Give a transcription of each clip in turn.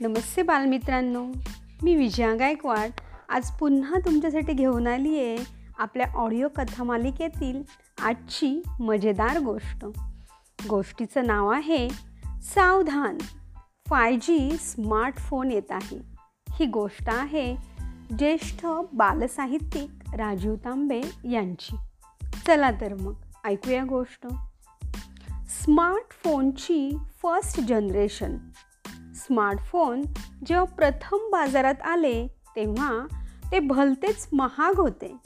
नमस्ते बालमित्रांनो मी विजया गायकवाड. आज पुन्हा तुमच्यासाठी घेऊन आली आहे आपल्या ऑडिओ कथा मालिकेतील आजची मजेदार गोष्ट. गोष्टीचं नाव आहे सावधान. फाय जी स्मार्टफोन येत आहे. ही गोष्ट आहे ज्येष्ठ बालसाहित्यिक राजीव तांबे यांची. चला तर मग ऐकूया गोष्ट. स्मार्टफोनची फर्स्ट जनरेशन स्मार्टफोन जेव्हा प्रथम बाजारात आले तेव्हा ते भलतेच महाग होते.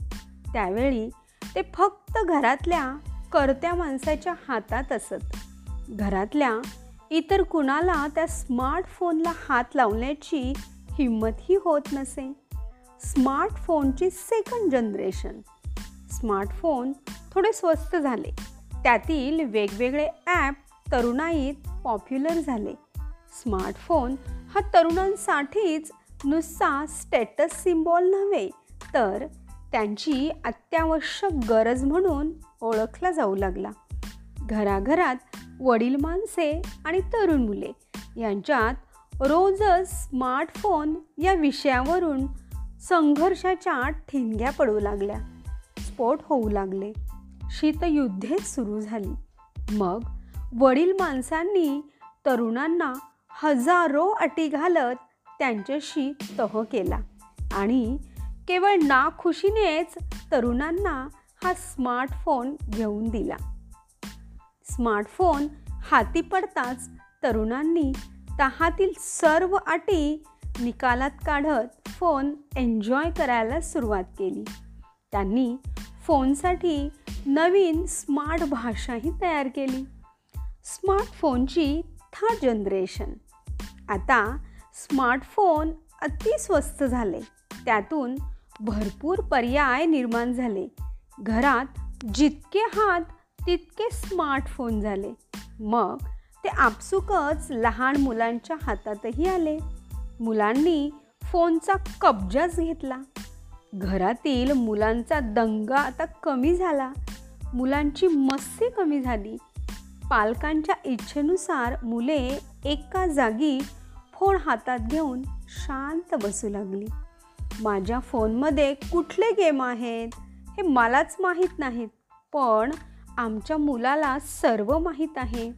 त्यावेळी ते फक्त घरातल्या करत्या माणसाच्या हातात असत. घरातल्या इतर कुणाला त्या स्मार्टफोनला हात लावण्याची हिंमतही होत नसे. स्मार्टफोनची सेकंड जनरेशन स्मार्टफोन थोडे स्वस्त झाले. त्यातील वेगवेगळे ॲप तरुणाईत पॉप्युलर झाले. स्मार्टफोन हा तरुणांसाठीच नुसता स्टेटस सिम्बॉल नव्हे तर त्यांची अत्यावश्यक गरज म्हणून ओळखला जाऊ लागला. घराघरात वडील माणसे आणि तरुण मुले यांच्यात रोजच स्मार्टफोन या विषयावरून संघर्षाच्या ठिणग्या पडू लागल्या स्फोट होऊ लागले शीतयुद्धेच सुरू झाली. मग वडील माणसांनी तरुणांना हजारो अटी घालत त्यांच्याशी तह केला. आणि केवळ नाखुशीनेच तरुणांना हा स्मार्टफोन घेऊन दिला. स्मार्टफोन हाती पडताच तरुणांनी तहातील सर्व अटी निकालात काढत फोन एन्जॉय करायला सुरुवात केली. त्यांनी फोनसाठी नवीन स्मार्ट भाषाही तयार केली. स्मार्टफोनची थर्ड जनरेशन आता स्मार्टफोन अति स्वस्त झाले. त्यातून भरपूर पर्याय निर्माण झाले. घरात जितके हात तितके स्मार्टफोन झाले. मग ते आपसुकच लहान मुलांच्या हातातही आले. मुलांनी फोनचा कब्जाच घेतला. घरातील मुलांचा दंगा आता कमी झाला. मुलांची मस्ती कमी झाली. पालकांच्या इच्छेनुसार मुले एका जागी फोन हातात घेऊन शांत बसू लागली. माझ्या फोनमध्ये कुठले गेम आहेत? हे मलाच माहीत नाहीत पण आमच्या मुलाला सर्व माहीत आहे.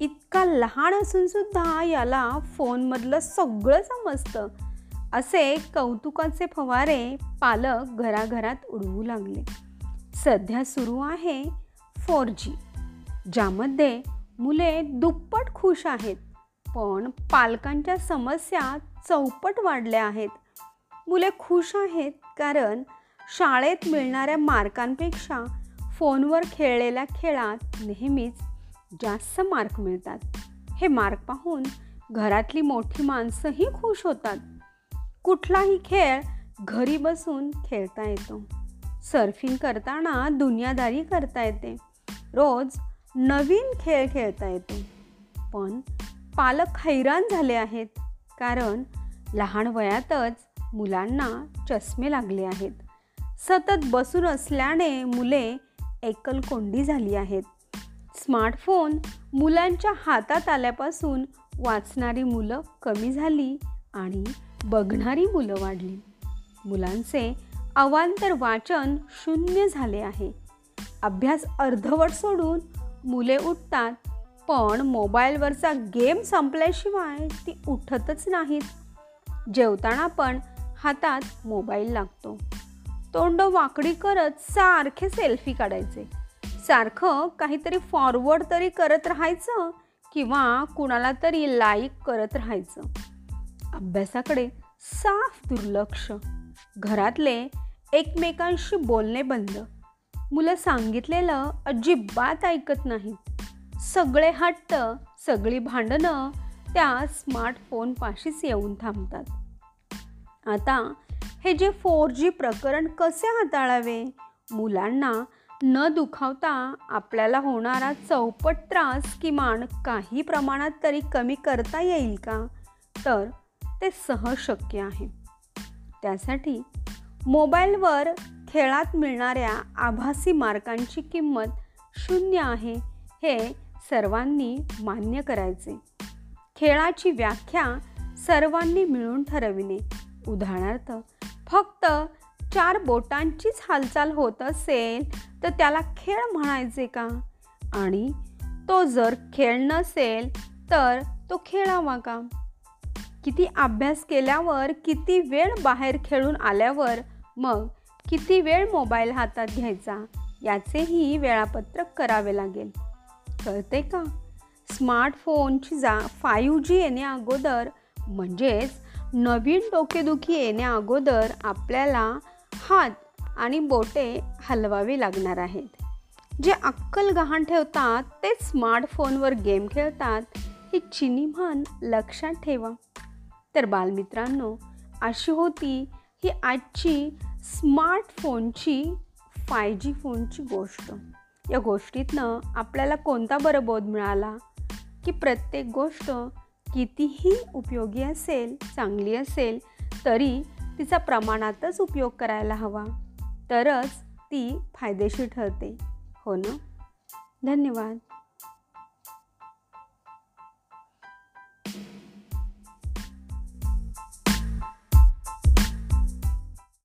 इतका लहान असूनसुद्धा याला फोनमधलं सगळं समजतं. असे कौतुकाचे फवारे पालक घराघरात उडवू लागले. सध्या सुरू आहे फोर जी. ज्यामध्ये मुले दुप्पट खुश आहेत पण पालकांच्या समस्या चौपट वाढल्या आहेत. मुले खुश आहेत कारण शाळेत मिळणाऱ्या मार्कांपेक्षा फोनवर खेळलेल्या खेळात नेहमीच जास्त मार्क मिळतात. हे मार्क पाहून घरातली मोठी माणसंही खुश होतात. कुठलाही खेळ घरी बसून खेळता येतो. सर्फिंग करताना दुनियादारी करता येते. रोज नवीन खेळ खेळता येतो. पण पालक हैराण झाले आहेत. कारण लहान वयातच मुलांना चष्मे लागले आहेत. सतत बसून असल्याने मुले एकलकोंडी झाली आहेत. स्मार्टफोन मुलांच्या हातात आल्यापासून वाचणारी मुलं कमी झाली आणि बघणारी मुलं वाढली. मुलांचे अवांतर वाचन शून्य झाले आहे. अभ्यास अर्धवट सोडून मुले उठतात पण मोबाईलवरचा गेम संपल्याशिवाय ती उठतच नाहीत. जेवताना पण हातात मोबाईल लागतो. तोंड वाकडी करत सारखे सेल्फी काढायचे. सारखं काहीतरी फॉरवर्ड तरी करत राहायचं किंवा कुणाला तरी लाईक करत राहायचं. अभ्यासाकडे साफ दुर्लक्ष. घरातले एकमेकांशी बोलणे बंद. मुलं सांगितलेलं अजिबात ऐकत नाहीत सगळे हट्ट सगळी भांडणं त्या स्मार्टफोनपाशीच येऊन थांबतात. आता हे जे फोर जी प्रकरण कसे हाताळावे? मुलांना न दुखावता आपल्याला होणारा चौपट त्रास किमान काही प्रमाणात तरी कमी करता येईल का? तर ते सहज शक्य आहे. त्यासाठी मोबाईलवर खेळात मिळणाऱ्या आभासी मार्कांची किंमत शून्य आहे हे सर्वांनी मान्य करायचे. खेळाची व्याख्या सर्वांनी मिळून ठरविणे. उदाहरणार्थ फक्त चार बोटांचीच हालचाल होत असेल तर त्याला खेळ म्हणायचे का? आणि तो जर खेळ नसेल तर तो खेळावा का? किती अभ्यास केल्यावर किती वेळ बाहेर खेळून आल्यावर मग किती वेळ मोबाईल हातात घ्यायचा याचेही वेळापत्रक करावे लागेल. कळते का? स्मार्टफोनची जा फायू जी येण्या अगोदर म्हणजेच नवीन डोकेदुखी येण्या अगोदर आपल्याला हात आणि बोटे हलवावे लागणार आहेत. जे अक्कल गहाण ठेवतात ते स्मार्टफोनवर गेम खेळतात ही चिनी म्हण लक्षात ठेवा. तर बालमित्रांनो अशी होती ही आजची स्मार्टफोनची फाय जी फोनची गोष्ट. या गोष्टीतनं आपल्याला कोणता बरं बोध मिळाला? की प्रत्येक गोष्ट कितीही उपयोगी असेल चांगली असेल तरी तिचा प्रमाणातच उपयोग करायला हवा. तरच ती फायदेशीर ठरते. हो ना? धन्यवाद.